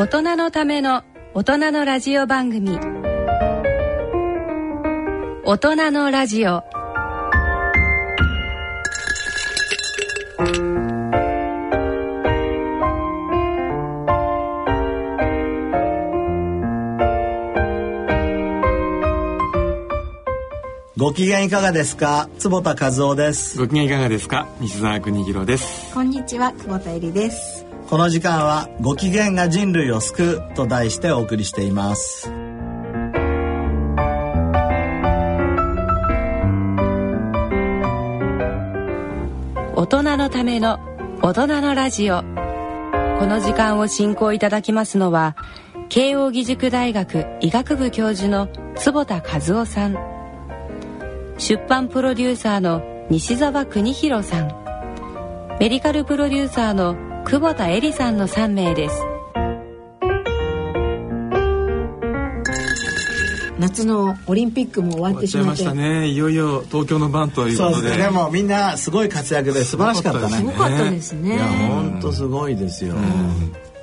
大人のための大人のラジオ番組。大人のラジオ。ご機嫌いかがですか？坪田和夫です。ご機嫌いかがですか？西澤邦弘です。こんにちは久保田恵里ですこの時間はご機嫌が人類を救うと題してお送りしています。大人のための大人のラジオ。この時間を進行いただきますのは慶應義塾大学医学部教授の坪田和夫さん。出版プロデューサーの西澤邦弘さん。メディカルプロデューサーの久保田恵里さんの3名です。夏のオリンピックも終わってしまって。終わっちゃいましたね。いよいよ東京の番というそうことで。ですね。でもみんなすごい活躍で素晴らしかったね。すごかったですね。いや本当すごいですよ、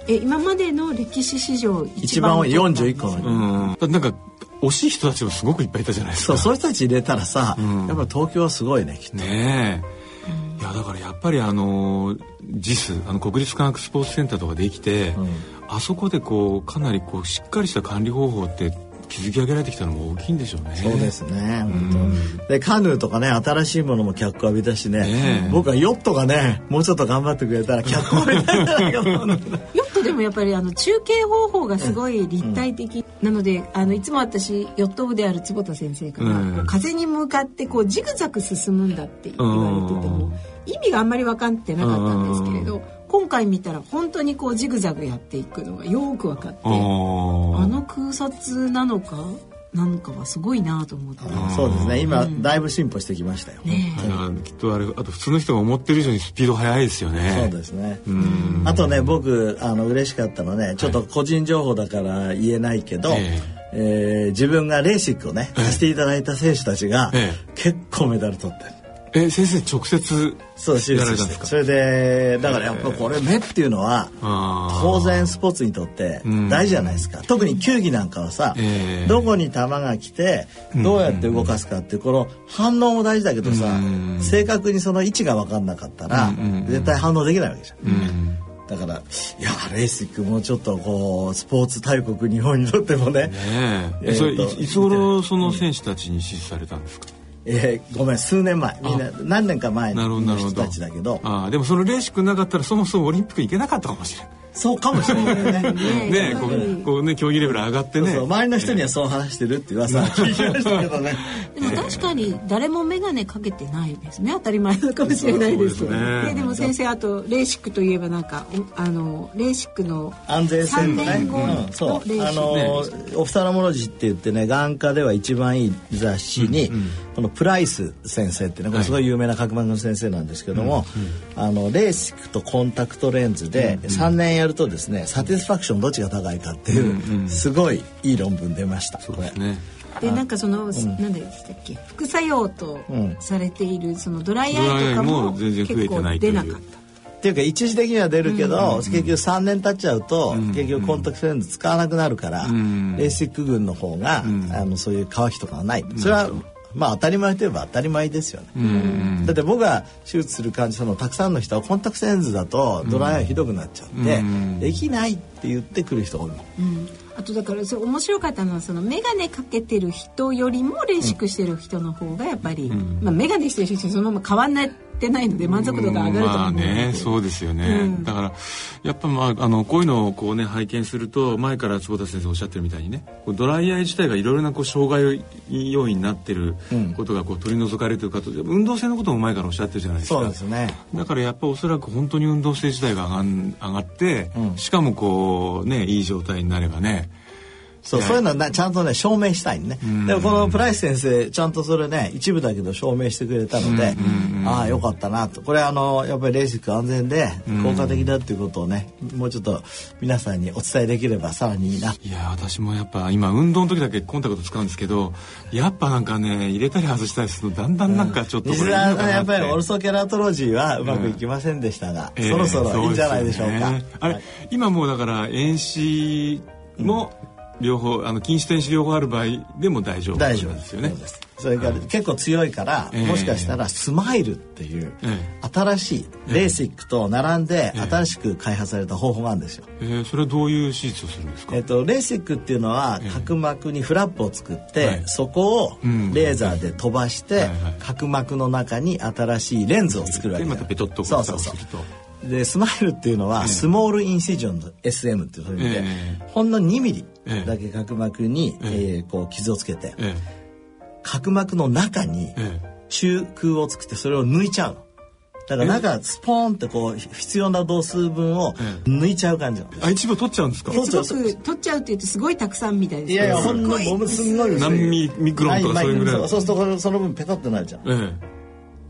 え今までの歴史史上一番多い41個うの、ん。なんか惜しい人たちもすごくいっぱいいたじゃないですか。そうそういう人たち入れたらさ、ん。やっぱ東京はすごいねきっと。ねえ、いやだからやっぱりあの JIS あの国立科学スポーツセンターとかできて、あそこでこうかなりこうしっかりした管理方法って築き上げられてきたのも大きいんでしょうね。そうですね、本当。でカヌーとかね新しいものも脚光浴びたしねねえ。僕はヨットがねもうちょっと頑張ってくれたら脚光浴びたんじゃないかと思うんだけど。ヨットでもやっぱりあの中継方法がすごい立体的、なのであのいつも私ヨット部である坪田先生から、うん。風に向かってこうジグザグ進むんだって言われてても、意味があんまり分かってなかったんですけれど、今回見たら本当にこうジグザグやっていくのがよく分かって、あの空撮なのかなんかはすごいなと思って。そうですね。今、だいぶ進歩してきましたよ、ねだからきっとあれあと普通の人が思ってる以上にスピード速いですよね。そうですね。うん。あとね僕あの嬉しかったのねちょっと個人情報だから言えないけど、ええ。ー自分がレーシックをね、させていただいた選手たちが、え。結構メダル取ってるえ先生直接そう手。術して。それでだからやっぱこれ目っていうのは当然スポーツにとって大事じゃないですか。特に球技なんかはさ、ええどこに球が来てどうやって動かすかっていうこの反応も大事だけどさ、うん。正確にその位置が分かんなかったら、絶対反応できないわけじゃん。うん。だからいやレーシックもうちょっとこうスポーツ大国日本にとってもね。ねえ。えそれいつ頃その選手たちに支持されたんですか？えーごめん数年前。みんな何年か前なるほどなるほど。の人たちだけど。ああでもそのレーシックなかったらそもそもオリンピック行けなかったかもしれない。そうかもしれないね。ねねえ。こうこうね競技レベル上がってね。そうそう。周りの人にはそう話してるって噂は聞きましたけどね。でも確かに誰も眼鏡かけてないですね。当たり前なのかもしれないですけどね。ででも先生あとレーシックといえばなんかおあのレーシックの安全性のね、三年後うん。そう。あの、オフサラモロジーって言ってね眼科では一番いい雑誌に、このプライス先生っていうねこれすごい有名な角膜の先生なんですけども、あのレーシックとコンタクトレンズで3年やるとですねサティスファクションどっちが高いかっていう、すごいいい論文出ました。これ。ね。でなんかその、何でしたっけ？副作用とうん。されているそのドライアイとかも結構出なかった。っていうか一時的には出るけど、結局3年経っちゃうと、結局コンタクトレンズ使わなくなるから、ん。レーシック群の方が、あのそういう乾きとかがないそれは、まあ当たり前といえば当たり前ですよね、だって僕が手術する患者さんのたくさんの人はコンタクトレンズだとドライアイひどくなっちゃって、うん。できないって言ってくる人が多いの。うん。あとだからそれ面白かったのはその眼鏡かけてる人よりもレーシックしてる人の方がやっぱり、まあ、眼鏡してる人そのまま変わんなってないので満足度が上がると思まあうんねそうですよね、うん。だからやっぱまああのこういうのをこうね拝見すると前から坪田先生おっしゃってるみたいにねこうドライアイ自体がいろいろなこう障害要因になってることがこう取り除かれてるかと運動性のことも前からおっしゃってるじゃないですか。そうですね。だからやっぱおそらく本当に運動性自体が上がん上がって、しかもこうねいい状態になればねそう、そういうのはちゃんとね証明したいね、でもこのプライス先生ちゃんとそれね一部だけど証明してくれたので、ああよかったなと。これあのやっぱりレーシック安全で効果的だっていうことをね、もうちょっと皆さんにお伝えできればさらにいいな。いや私もやっぱ今運動の時だけコンタクト使うんですけどやっぱなんかね入れたり外したりするとだんだんなんかちょっとこれいいのかなって、やっぱりオルソケラトロジーはうまくいきませんでしたが、そろそろいいんじゃないでしょうか、ね、あれ、はい。今もうだから遠視も両方、あの近視と遠視両方ある場合でも大丈夫大丈夫ですよね。そうですそれから結構強いから、ええ。もしかしたらスマイルっていうえ新しいレーシックと並んで新しく開発された方法があるんですよ。えー、それはどういう手術をするんですか、えっと、レーシックっていうのはええ。角膜にフラップを作って、はい。そこをうん。レーザーで飛ばして、角膜の中に新しいレンズを作るわけだでまたペトッとそうそうそうでスマイルっていうのは、ええ。スモールインシジョンの SM っていうそういう意味で、え。ほんの2ミリええだけ角膜に、ええ。えーこう傷をつけて、え角膜の中にええ。中空を作ってそれを抜いちゃうの。だから中スポーンってこう必要な度数分をえ抜いちゃう感じなの。えあ一部取っちゃうんですか？すごく取っちゃうって言うとすごいたくさんみたいですいやいやほんのものすごい何ミミクロンとかそういうぐらいそうそうするとその分ペタってなるじゃん。え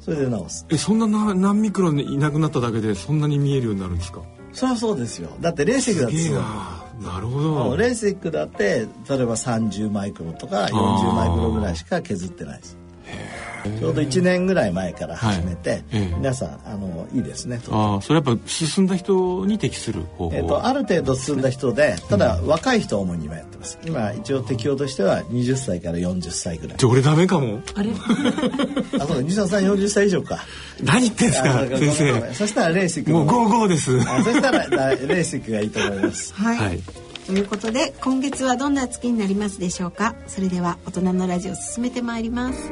それで直す。ええそんなな何ミクロンいなくなっただけでそんなに見えるようになるんですか？そりゃそうですよ。だってレーシックだってな。なるほど。レーシックだって例えば30マイクロとか40マイクロぐらいしか削ってないですちょうど1年ぐらい前から始めて、はい。ええ。皆さんあのいいですねと。ああそれやっぱ進んだ人に適する方法、えっとある程度進んだ人でただ若い人を主に今やってます。今一応適用としては20歳から40歳ぐらい。じゃあ俺ダメかも。あれ？あそう西田さん40歳以上か。何言ってんすか先生。そしたらレーシック。もうゴーゴーです。あそしたらだレーシックがいいと思います。はい、はい。ということで今月はどんな月になりますでしょうか？それでは大人のラジオ進めてまいります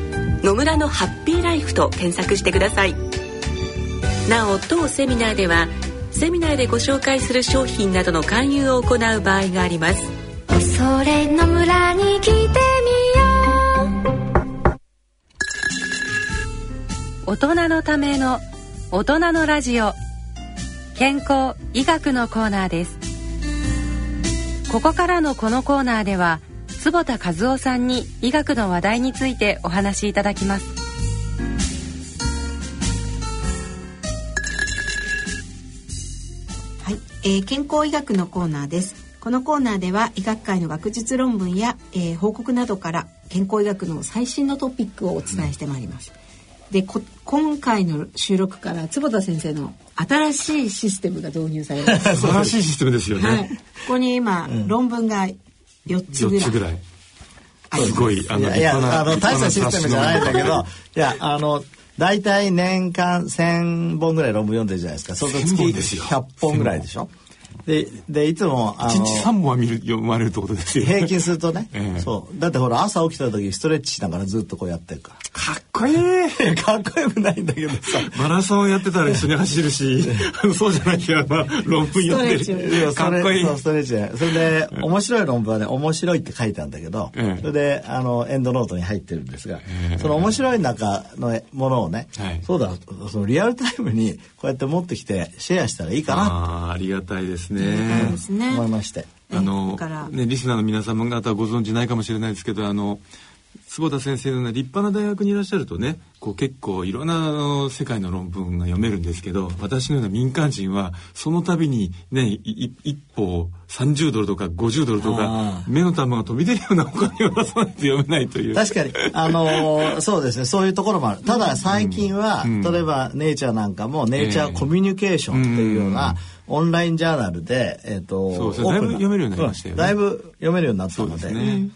野村のハッピーライフ」と検索してください。なお当セミナーではセミナーでご紹介する商品などの勧誘を行う場合があります。それの村に来てみよ大人のための大人のラジオ。健康医学のコーナーです。ここからのこのコーナーでは坪田和夫さんに医学の話題についてお話しいただきます。はい、えー健康医学のコーナーです。このコーナーでは医学界の学術論文や、えー報告などから健康医学の最新のトピックをお伝えしてまいります、でこ今回の収録から坪田先生の新しいシステムが導入されます素晴らしいシステムですよね、はい、ここに今、論文が4つぐ4らい。つぐらい。すごい。あのいやあの大したシステムじゃないんだけ立どいやあの大体年間1,000本ぐらい論文読んでるじゃないですか。そうすると1000月本ですよ。100本ぐらいでしょででいつもあの派な一日3本は見る読まれるってことですよね。平均するとね、ええ。そう。だってほら朝起きた時ストレッチしながらずっとこうやってるかかっこいい。ら かっこよくないんだけど。さマラソンやってたら一緒に走るし そうじゃなきゃ、まあ、論文読んでる。かっこいい。ストレッチねそれで面白い論文はね面白いって書いてあるんだけど、ええ。それであのエンドノートに入ってるんですが、えその面白い中のものをね、はい。そうだそのリアルタイムにこうやって持ってきてシェアしたらいいかな。あーありがたいですそうでねすね。と思いまして。あのね、リスナーの皆様方はご存知ないかもしれないですけどあの坪田先生のような立派な大学にいらっしゃるとねこう結構いろんな世界の論文が読めるんですけど私のような民間人はその度にね一歩30ドルとか50ドルとかあ目の玉が飛び出るようなお金を出さないと読めないという。確かに、あのーそうですね、そういうところもある。ただ最近は、例えばネイチャーなんかも、ネイチャーコミュニケーションっていうような、オンラインジャーナルで、えっ、と、そうそうオープンだいぶ読めるようになりましたよねうんだいぶ読めるようになったので。ですね。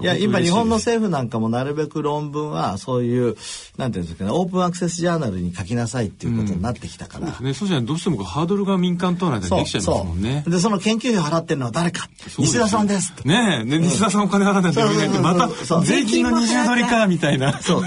いや、今日本の政府なんかもなるべく論文は、そういう、なんていうんですかね、オープンアクセスジャーナルに書きなさいっていうことになってきたから。そうですね。そうじゃないどうしてもハードルが民間との間でできちゃいますもんね。で、その研究費を払ってるのは誰か西田さんですってねえ、ね、西田さんお金払わないと読めないって、また税金の二重取りか、みたいな。そう。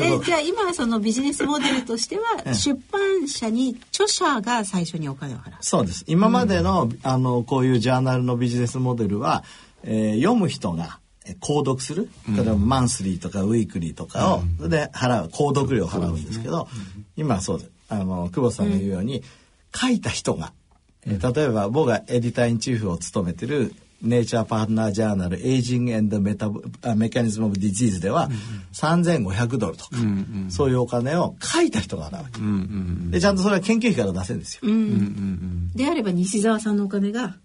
でじゃあ今はそのビジネスモデルとしては出版社に著者が最初にお金を払う。そうです。今までの、あの、こういうジャーナルのビジネスモデルは、えー読む人が、えー購読する、例えばマンスリーとかウィークリーとかを、それで払う、購読料を払うんですけど、今はそうです。あの、久保さんが言うように、書いた人が、えー例えば僕が editor in chief を務めてる、 Nature Partner Journal、Aging メタボあ Mechanism of Disease では、3500ドルとか、そういうお金を書いた人が払うわけ。うんうんで、ちゃんとそれは研究費から出せるんですよ。であれば西澤さんのお金が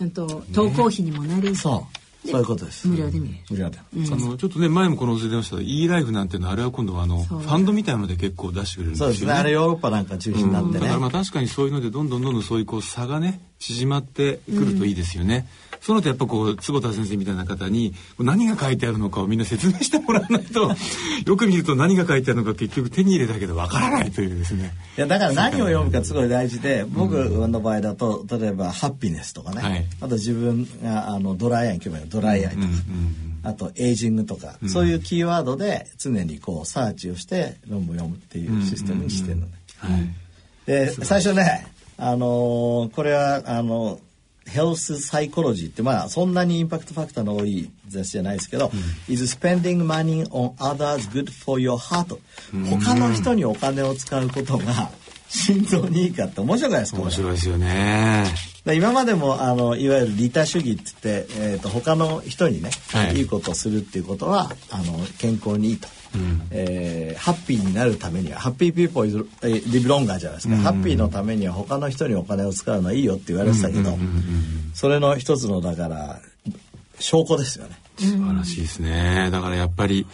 ちゃんと投稿費にもなり、そう。そういうことです。無料で見れる。無料で。あのちょっとね前もこのお世話出ましたが e ライフなんていうのはあれは今度はあのファンドみたいなので結構出してくれるんですよね。そうですね。あれヨーロッパなんか中心になってねだから。まあ確かにそういうのでどんどんどんどんそういうこう差がね縮まってくるといいですよね。そのとやっぱこう坪田先生みたいな方に何が書いてあるのかをみんな説明してもらわないと よく見ると何が書いてあるのか結局手に入れたけどわからないというですね。いや、だから何を読むかすごい大事で、僕の場合だと、例えばハッピネスとかね。はいあと自分があのドライアイに興味あるドライアイとか。あとエイジングとか、そういうキーワードで常にこうサーチをして論文を読むっていうシステムにしてるのね。はい。で最初ねあのーこれはあのヘルスサイコロジーってまあそんなにインパクトファクターの多い雑誌じゃないですけど「is spending money on others good for your heart」他の人にお金を使うことが心臓にいいかって面白くないですかこ面れ白いですよね。で今までもあのいわゆる利他主義って言って、えー、と他の人にね、はい。い、いことをするっていうことはあの健康にいいと、えーハッピーになるためにはハッピーピーポーイズリブロンガーじゃないですか、ハッピーのためには他の人にお金を使うのはいいよって言われてたけど、それの一つのだから証拠ですよね。素晴らしいですね。だからやっぱり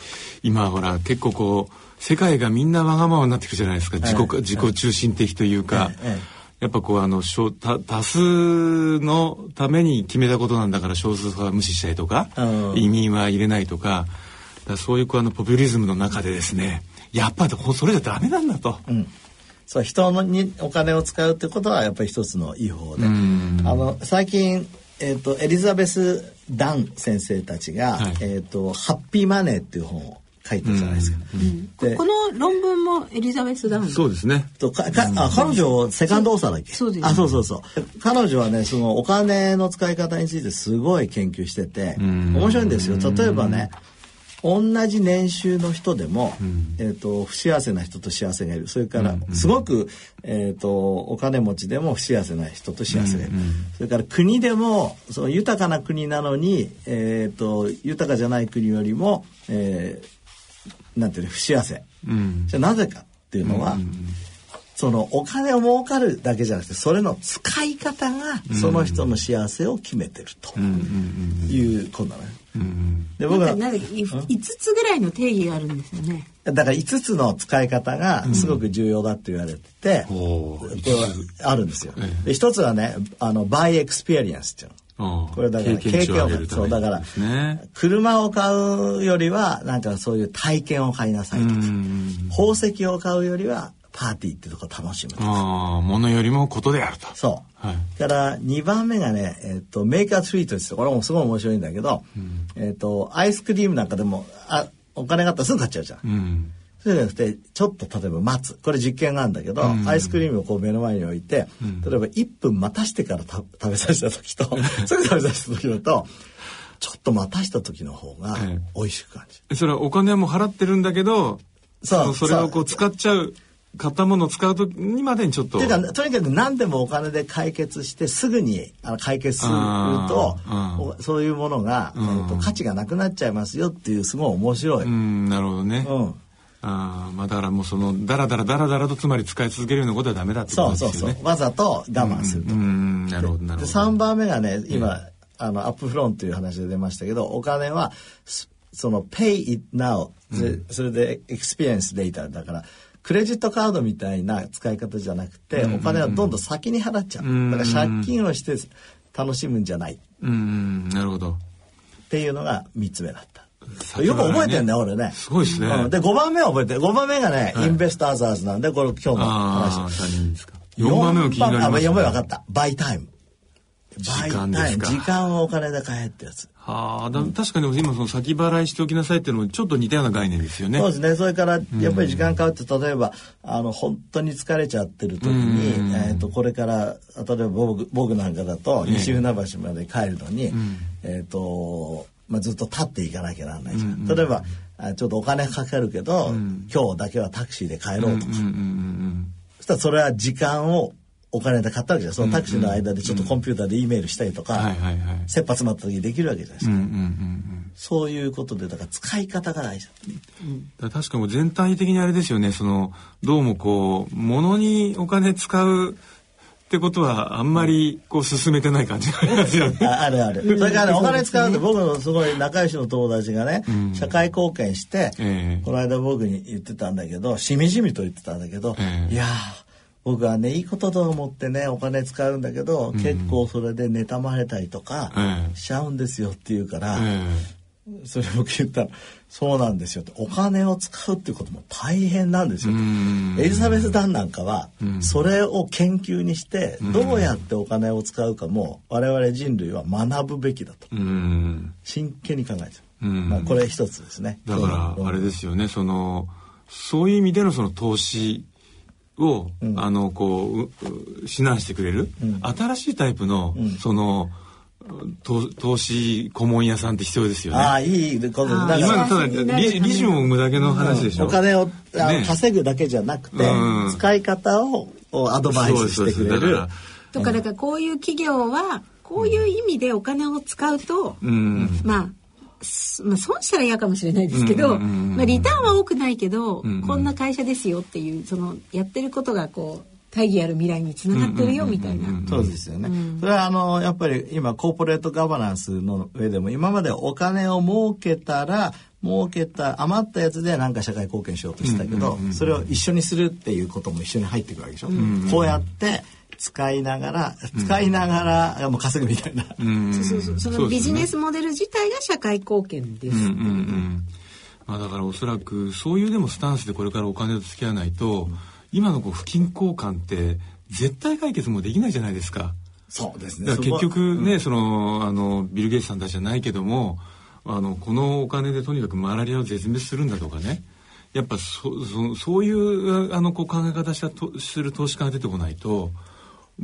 今ほら結構こう世界がみんなわがままになってくるじゃないですか。自己、ええ自己中心的というか。ええええやっぱこうあの少多多数のために決めたことなんだから少数派は無視したりとか、うん移民は入れないとかそういうこうあのポピュリズムの中でですねやっぱりそれじゃダメなんだと。うん。そう人のにお金を使うってことはやっぱり一つのいい方法で、あん。の最近、えっとエリザベス・ダン先生たちが、はい。えっとハッピーマネー」っていう本を書いてるじゃないですか。でこの論文もエリザベス・ダウンそうですね。とかかあ彼女セカンドオーサーだっけ？そうです。あそうそうそう。彼女はねそのお金の使い方についてすごい研究してて面白いんですよ。例えばね同じ年収の人でも、えー、と不幸せな人と幸せがいる。それからすごく、えー、とお金持ちでも不幸せな人と幸せがいる、それから国でもその豊かな国なのに、えー、と豊かじゃない国よりも、えーなんていうの不幸せ、うん。じゃあなぜかっていうのは、そのお金を儲かるだけじゃなくてそれの使い方がその人の幸せを決めてるということなのよ。で僕はなんかなんだっけい5つぐらいの定義があるんですよね。だから5つの使い方がすごく重要だって言われてて、おこれはあるんですよ。で一つはねあの buy experience っていうの。これだから経験を経るためにそうだから。車を買うよりはなんかそういう体験を買いなさいとかうん宝石を買うよりはパーティーってとこ楽しむとかああ、ものよりもことであると。そう。はい。から2番目がね、えっとメーカーツリートですこれもすごい面白いんだけど、えっとアイスクリームなんかでもあお金があったらすぐ買っちゃうじゃん。うん。そうじゃなくてちょっと例えば待つこれ実験があるんだけど、アイスクリームをこう目の前に置いて、例えば1分待たしてからた 食べさせた時と すぐ食べさせた時だとちょっと待たした時の方がええ美味しく感じる。それはお金はもう払ってるんだけど、そうそれをこう使っちゃう買ったものを使うとにまでにちょっと。ていうかとにかく何でもお金で解決してすぐにあの解決するとあそういうものが、えーと価値がなくなっちゃいますよっていうすごい面白い。ううんんなるほどね。ああまあだからもうそのダラダラダラダラとつまり使い続けるようなことはダメだってこそうそうそうとですよね。わざと我慢すると。うんなるほどなるでほど。3番目がね今、あのアップフロンという話で出ましたけどお金はすその pay it now、でそれで experience later だからクレジットカードみたいな使い方じゃなくて、お金はどんどん先に払っちゃう、んだから借金をして楽しむんじゃない。っうんうん。なるほど。ていうのが3つ目だった。先よく覚えてんね俺ね。すごいですね。うん。で5番目は覚えてる。5番目がね、インベスターザーズなんでこれ今日の話。ああ他人ですか。4番目も気になります、ね。4番目分かった。バイタイム時間ですか？時間をお金で買えってやつ。はあ、だ確かに今その先払いしておきなさいっていうのもちょっと似たような概念ですよね。そうですね。それから、やっぱり時間かかって、例えば、あの、本当に疲れちゃってる時に、えっ、と、これから、例えば僕、僕なんかだと、西船橋まで帰るのに、えっ、と、まあ、ずっと立っていかなきゃならないじゃん。例えば、あちょっとお金かかるけど、今日だけはタクシーで帰ろうとか。そしたらそれは時間をお金で買ったわけじゃん。そのタクシーの間でちょっとコンピューターで E メールしたりとか。切羽詰まった時にできるわけじゃないですか。うんうんうんうん。そういうことで、だから使い方が大事だ。確かもう全体的にあれですよねそのどうもこう物にお金使うってことはあんまりこう進めてない感じがありますよね。ああるある。それからね、お金使うと、僕のすごい仲良しの友達がね、社会貢献して、ええこの間僕に言ってたんだけど、しみじみと言ってたんだけど、ええいやー、僕はね、いいことと思ってね、お金使うんだけど、結構それで妬まれたりとかええしちゃうんですよって言うから、えそれ僕言ったら、そうなんですよって。お金を使うっていうことも大変なんですよ。んエリザベス・ダンなんかは、それを研究にして、どうやってお金を使うかも、我々人類は学ぶべきだと。真剣に考えてる。うんまあ、これ一つですね。だからあれですよねそのそういう意味でのその投資を、あのこううう指南してくれる、新しいタイプの、その投投資顧問屋さんって必要ですよね。ああ、いいこと今のただ利利子を生むだけの話でしょ？お金をね。稼ぐだけじゃなくて、うん。使い方ををアドバイスしてくれる。とかだからこういう企業はこういう意味でお金を使うと、うん。まあすまあ、損したら嫌かもしれないですけど、うんうんうんうんまあ、リターンは多くないけど、んうんこんな会社ですよっていうそのやってることがこう大義ある未来につながってるよみたいな。そうですよね。それはあのやっぱり今コーポレートガバナンスの上でも今までお金を儲けたら儲けた余ったやつでなんか社会貢献しようとしてたけど、それを一緒にするっていうことも一緒に入ってくるわけでしょ。こうやって使いながら使いながらもう稼ぐみたいな。うんそうそうそのビジネスモデル自体が社会貢献です。うんうんうんまあ、だからおそらくそういうでもスタンスでこれからお金と付き合わないと、今のこう不均衡感って絶対解決もできないじゃないですか。そうですね。だから結局ね、そのあのビル・ゲイツさんたちじゃないけどもあのこのお金でとにかくマラリアを絶滅するんだとかねやっぱそそそういうあのこう考え方したとする投資家が出てこないとた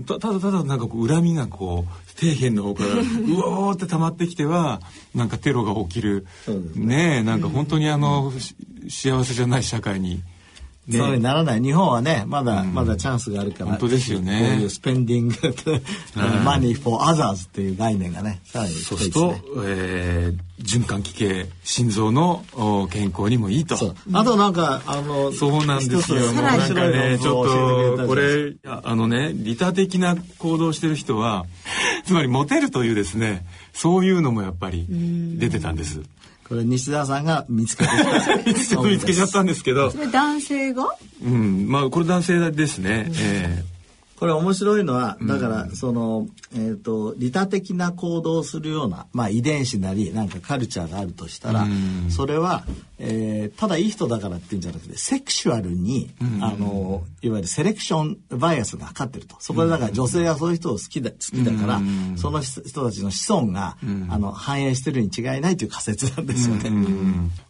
ただただなんかこう恨みがこう底辺の方から うおーって溜まってきてはなんかテロが起きるそうですねえなんか本当にあの、し幸せじゃない社会に。ね。そうにならない。日本はねまだ、まだチャンスがあるから本当ですよね。こういうスペンディングマニー for others っていう概念がねさらにそうすると、えー循環器系心臓のお健康にもいいと。あとなんかあのそうなんですよ。なんかね、面ちょっと、これあのね、利他的な行動をしてる人は、つまりモテるというですね、そういうのもやっぱり出てたんです。これ西田さんが見つけてきた 見つけちゃったんですけど。そ、れ男性が？うん、まあこれ男性ですね。えこれ面白いのはだからその、えっ、と利他的な行動をするような、まあ、遺伝子なりなんかカルチャーがあるとしたら、それは、えーただいい人だからっていうんじゃなくてセクシュアルに、あのいわゆるセレクションバイアスがかかってると。そこでだから女性がそういう人を好きだ好きだから、その人人たちの子孫が、あの繁栄してるに違いないという仮説なんですよね。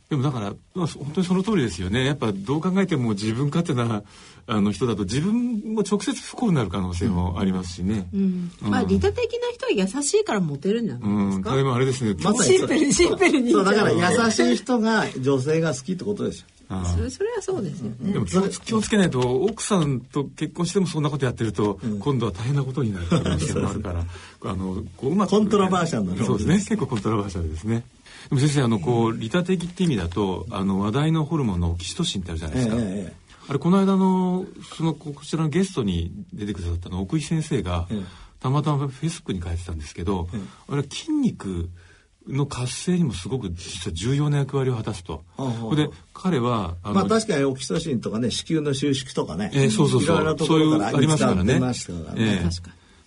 でもだから、まあ、本当にその通りですよね。やっぱどう考えても自分勝手なあの人だと自分も直接不幸になる可能性もありますしね。うん。まあ利他的な人は優しいからモテるんじゃないうん、ですか、でもあれですね。まシンプルにシンプルに。そうだから優しい人が女性が好きってことですよ。それそれはそうですよね。でも気をつ気をつけないと奥さんと結婚してもそんなことやってると、今度は大変なことになる可能性もあるから。あのこううまくコントラバーシャルな論そうですね。結構コントラバーシャルですね。でも先生あのこう利他的って意味だとあの話題のホルモンのオキシトシンってあるじゃないですか、ええええあれこの間のそのこちらのゲストに出てくださったの奥井先生が、ええ。たまたまフェイスブックに書いてたんですけど、あれは筋肉の活性にもすごく実は重要な役割を果たすと。はあはあ。それで彼はまあ確かにオキシトシンとかね子宮の収縮とかね、えーそうそうそう。いろいろなとこそういうろからありますからね。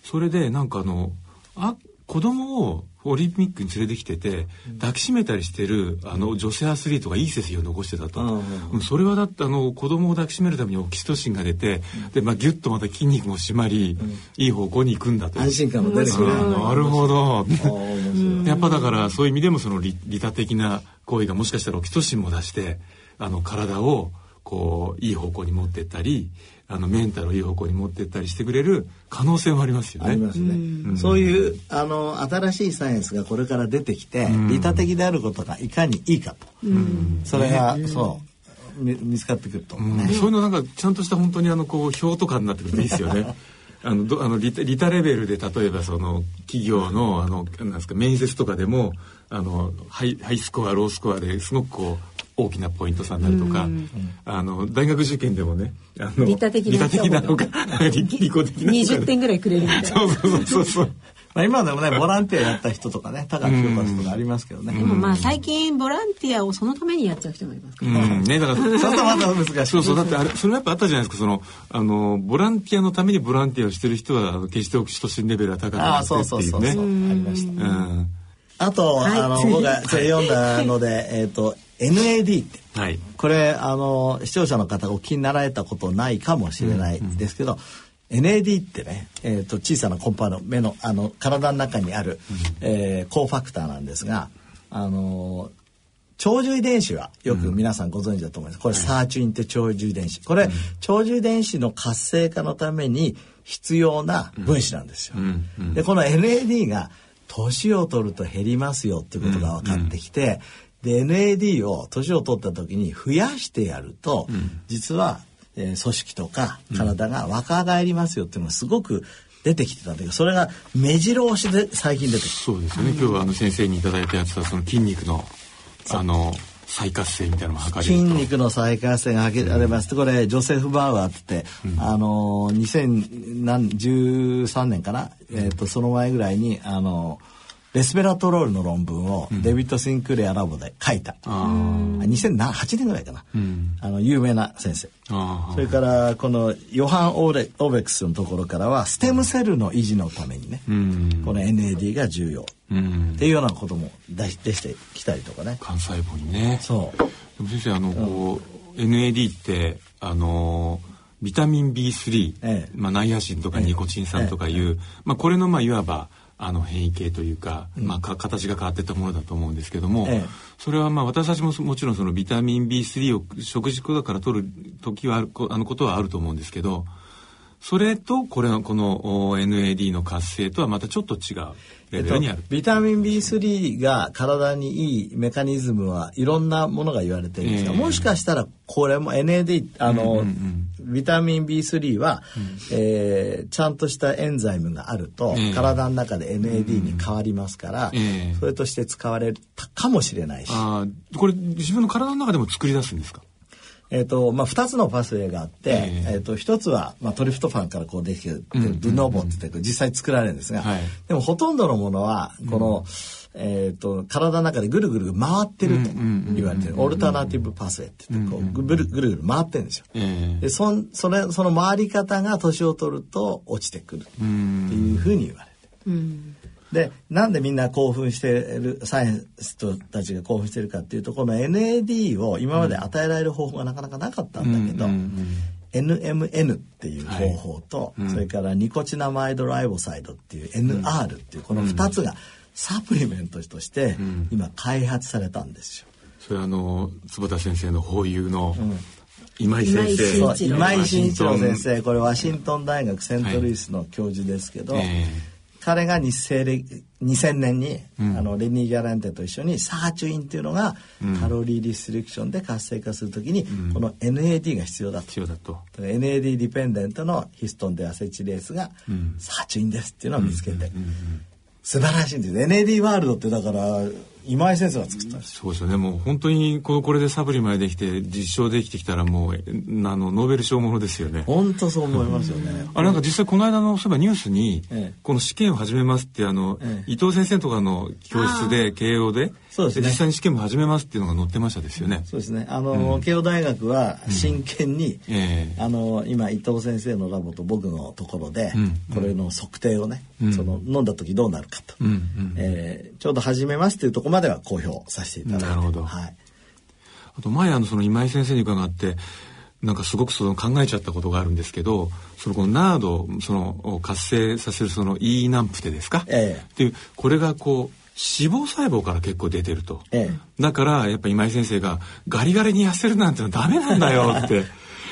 それでなんかあのあ子供をオリンピックに連れてきてて、抱きしめたりしてるあの女性アスリートがいい成績を残してたと、うんうんうん。それはだってあの子供を抱きしめるためにオキシトシンが出て、でまあギュッとまた筋肉も締まり、いい方向に行くんだと。安心感も出る。しねなるほど。やっぱだからそういう意味でもその利利他的な行為がもしかしたらオキシトシンも出してあの体をこういい方向に持ってったりあのメンタルをいい方向に持ってったりしてくれる可能性もありますよね。ありますね、そういうあの新しいサイエンスがこれから出てきて、利他的であることがいかにいいかと、それが、そうみ見つかってくるとね、うん。そういうのなんかちゃんとした本当にあのこう表とかになってくるといいですよね。あのどあの利他利他レベルで例えばその企業のあのなんですか面接とかでもあのハイハイスコアロースコアですごくこう大きなポイント差になるとか、あの大学受験でもねあの利他的なのか利 利己的なのか。20点ぐらいくれるみたいな。そうそうそうそう。そう。まあ、今でもねボランティアやった人とかね高く評価するとかありますけどね、でもまあ最近ボランティアをそのためにやっちゃう人もいますから、うんねだからそうするとまた難しいそうそうだってあれそれやっぱあったじゃないですかそのあのボランティアのためにボランティアをしてる人はあの決してオキシトシンレベルが高くああなってそうっていうそうそうそう、ね。ありましたうん。あと、はい。あの僕が読んだので、えっ、と NAD って。はい。これあの視聴者の方お聞きになられたことないかもしれないですけど、NAD ってね、えー、と小さなコンパの目のあの体の中にある、えー高ファクターなんですが、あの長寿遺伝子はよく皆さんご存知だと思います。これサーチュインって長寿遺伝子。これ、長寿遺伝子の活性化のために必要な分子なんですよ。でこの NAD が年を取ると減りますよっていうことが分かってきて、で NAD を年を取った時に増やしてやると、実は、えー組織とか体が若返りますよっていうのがすごく出てきてたんだけどそれが目白押しで最近出てきてそうですよね。今日はあの先生にいただいたやつはその筋肉のあの再活性みたいなのも測れ筋ると。肉の再活性が挙げられます、これジョセフ・バウアーって言って、あの2013年かな、えー、とその前ぐらいにあのレスベラトロールの論文をデビッド・シンクレアラボで書いた、あ2008年ぐらいかな、あの有名な先生。あそれからこのヨハン・オーレオーベックスのところからはステムセルの維持のためにね、うん。この NAD が重要。っうん。ていうようなことも出してきたりとかね。幹細胞にね。そう。でも先生あのこう NAD ってあのビタミン B3、ええ。まあ、ナイアシンとかニコチン酸とかいう、まあ、これのまあいわばあの変異系というか、まあ、か形が変わってたものだと思うんですけども、ええ。それはまあ私たちももちろんそのビタミン B3 を食事だから取る時はあるこあのことはあると思うんですけどそれとこれのこのお NAD の活性とはまたちょっと違うレベルにある。ビタミン B3 が体にいいメカニズムはいろんなものが言われてるんですが、ええ。もしかしたらこれも NAD あの、ビタミン B3 は、えーちゃんとしたエンザイムがあると、ええ。体の中で NAD に変わりますから、ええ。それとして使われたかもしれないし。あーこれ自分の体の中でも作り出すんですか？えーとまあ、2つのパスウェイがあって、ええ。えー、と1つは、まあ、トリプトファンからこうできてるドゥノーボって言って実際作られるんですが、はい。でもほとんどのものはこの、えー、と体の中でぐるぐる回ってると言われてる、オルタナティブパスウェイって言ってこうぐるぐるぐる回ってるんですよ。ええ。でそんそれその回り方が年を取ると落ちてくるっていうふうに言われてる。でなんでみんな興奮してるサイエンストたちが興奮してるかっていうとこの NAD を今まで与えられる方法がなかなかなかったんだけど、NMN っていう方法と、それからニコチナマイドライボサイドっていう NR っていうこの2つがサプリメントとして今開発されたんですよ。それはあの坪田先生の法友の今井先生、今井慎一郎先生。これワシントン大学セントルイスの教授ですけど、え彼が日西暦2000年に、あのレニー・ギャランテと一緒にサーチュインっていうのが、カロリーリストリクションで活性化するときに、この NAD が必要だと。必要だと。NAD ディペンデントのヒストンでアセチレースがサーチュインですっていうのを見つけて、素晴らしいんです。NAD ワールドってだから今井先生が作ったんですそうですよね。もう本当にここれでサプリまでできて実証できてきたらもうえあのノーベル賞ものですよね。本当そう思いますよね、あれなんか実際この間のそういえばニュースに、ええ。この試験を始めますってあの、ええ。伊藤先生とかの教室で慶応でそうですね。実際に試験も始めますっていうのが載ってましたですよね。そうですね。あの、慶応大学は真剣に、ええ。あの今伊藤先生のラボと僕のところで、うん。これの測定をね、ん。その飲んだ時どうなるかと、うん。うん。えーちょうど始めますというところまでは公表させていただいて。なるほど。はい、あと前あのその今井先生に伺ってなんかすごくその考えちゃったことがあるんですけどそのこのナードをそのを活性させるその E ナンプテですか、ええ。っていうこれがこう脂肪細胞から結構出てると、えだからやっぱ今井先生がガリガリに痩せるなんてのはダメなんだよって。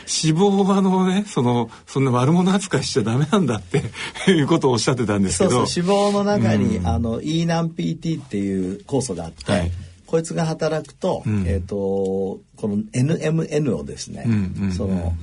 脂肪はあのねそのそんな悪者扱いしちゃダメなんだっていうことをおっしゃってたんですけど。そうそう脂肪の中に、あの E ナン PT っていう酵素があって、はい。こいつが働くと,、ん。えー、とこの NMN をですね、うんうんうん。その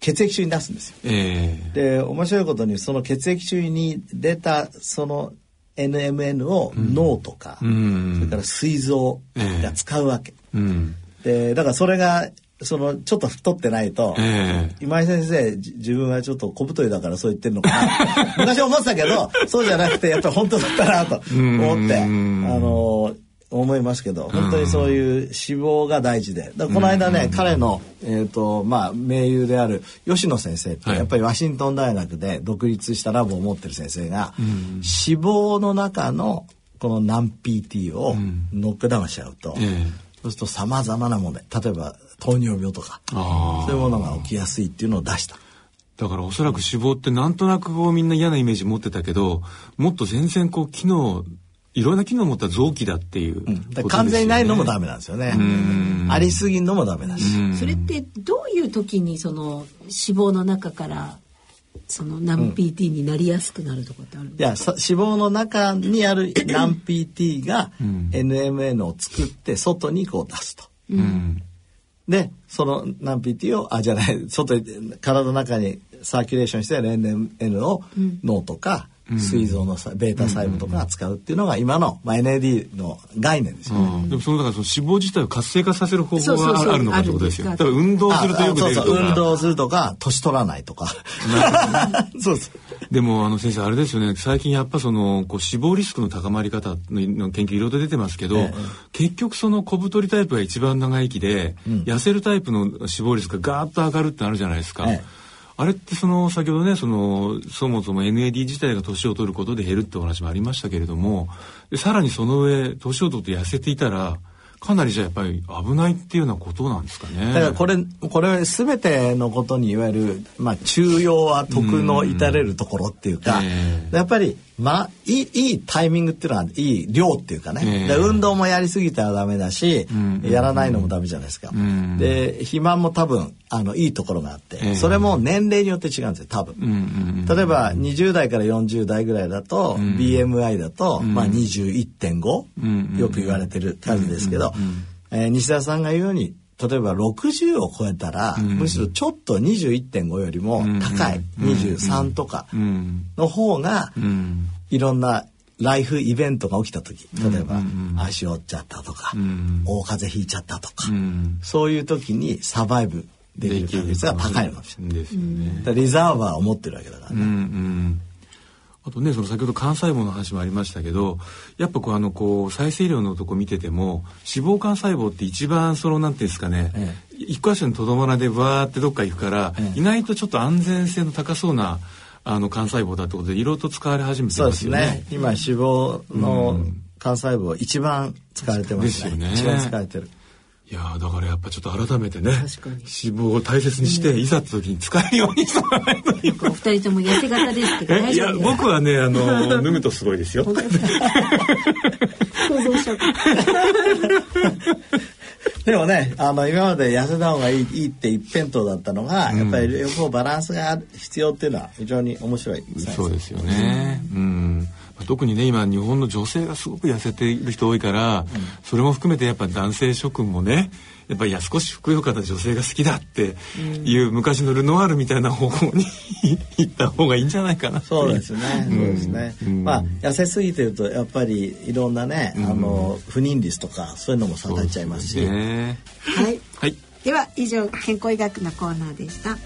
血液中に出すんですよ。ええ。で面白いことにその血液中に出たその NMN を脳とか、うん。それから膵臓が使うわけ。うん。でだからそれがそのちょっと太ってないと、ええ。今井先生じ自分はちょっと小太りだからそう言ってるのかな。昔思ってたけどそうじゃなくてやっぱり本当だったなと思って。あうん。の思いますけど本当にそういう脂肪が大事で。だこの間ね彼の、えーとまあ、盟友である吉野先生って、はい。やっぱりワシントン大学で独立したラボを持ってる先生が、脂肪の中のこの難 PT をノックダウンしちゃうと、ええ。そうするとさまざまな問題例えば糖尿病とかそういうものが起きやすいっていうのを出した。だからおそらく脂肪ってなんとなくこうみんな嫌なイメージ持ってたけどもっと全然こう機能いろんな機能を持った臓器だっていうね、だから完全にないのもダメなんですよね。ありすぎんのもダメだし。それってどういう時にその脂肪の中からその難 PT になりやすくなるとかってあるん。いですか、やさ脂肪の中にある難 PT が NMN を作って外にこう出すと。うん。でその難 PT をあじゃない外に体の中にサーキュレーションして NMN を脳とか膵臓のさベータ細胞とかが使うっていうのが今の、まあ、NAD の概念ですよね。うん。でもそのだからその脂肪自体を活性化させる方法があるのかってことですよ。あるだから運動するとよく出るとああそうそう運か。動するとか年取らないとか。そうそう。でもあの先生あれですよね。最近やっぱそのこう死亡リスクの高まり方の研究いろいろと出てますけど、ええ。結局その小太りタイプが一番長生きで、痩せるタイプの死亡リスクがガーッと上がるってあるじゃないですか。ええあれってその先ほどねそのそもそも NAD 自体が年を取ることで減るってお話もありましたけれどもでさらにその上年を取って痩せていたらかなりじゃあやっぱり危ないっていうようなことなんですかね。だからこれこれ全てのことにいわゆる、まあ、中庸は得の至れるところっていうか、えやっぱり、まあ、いいいいタイミングっていうのはいい量っていうかね、ええ。で運動もやりすぎたらダメだし、ん。やらないのもダメじゃないですか。ん。で肥満も多分あのいいところがあって、ええ。それも年齢によって違うんですよ多分。うんうんうん。例えば20代から40代ぐらいだと、BMI だと、まあ、21.5、よく言われてる数ですけど、えー西田さんが言うように例えば60を超えたら、むしろちょっと21.5よりも高い、23とかうん。の方が、うん。いろんなライフイベントが起きた時例えば、足折っちゃったとか、ん。大風邪ひいちゃったとか、うん。そういう時にサバイブできる確率が高いのかもしれない。ですよね。リザーバーを持ってるわけだからね。あとねその先ほど幹細胞の話もありましたけどやっぱこうあのこう再生医療のとこ見てても脂肪幹細胞って一番そのなんていうんですかね、え一箇所にとどまらでわーってどっか行くから、ええ意外とちょっと安全性の高そうなあの幹細胞だってことでいろいろと使われ始めてますよね。ね。今脂肪の幹細胞一番使われてますね。ですよね一番使われてる。いやーだからやっぱちょっと改めてね確かに脂肪を大切にして、いざって時に使えるようにしとかないお二人とも痩せ型ですけどえいや大丈夫ですか僕はねあの 脱ぐとすごいですよ。想像しちゃったでもね、あの、今まで痩せた方がいいいいって一辺倒だったのが、やっぱり両方バランスが必要っていうのは非常に面白い、そうですよね。うん。まあ特にね今日本の女性がすごく痩せている人多いから、それも含めてやっぱ男性諸君もねやっぱりいや少しふくよかな女性が好きだっていう昔のルノワールみたいな方向に 行った方がいいんじゃないかなっていそうですね。そうですね。まあ痩せすぎてるとやっぱりいろんなね、あの不妊率とかそういうのも下がっちゃいますし。ね。はい。はい。では以上健康医学のコーナーでした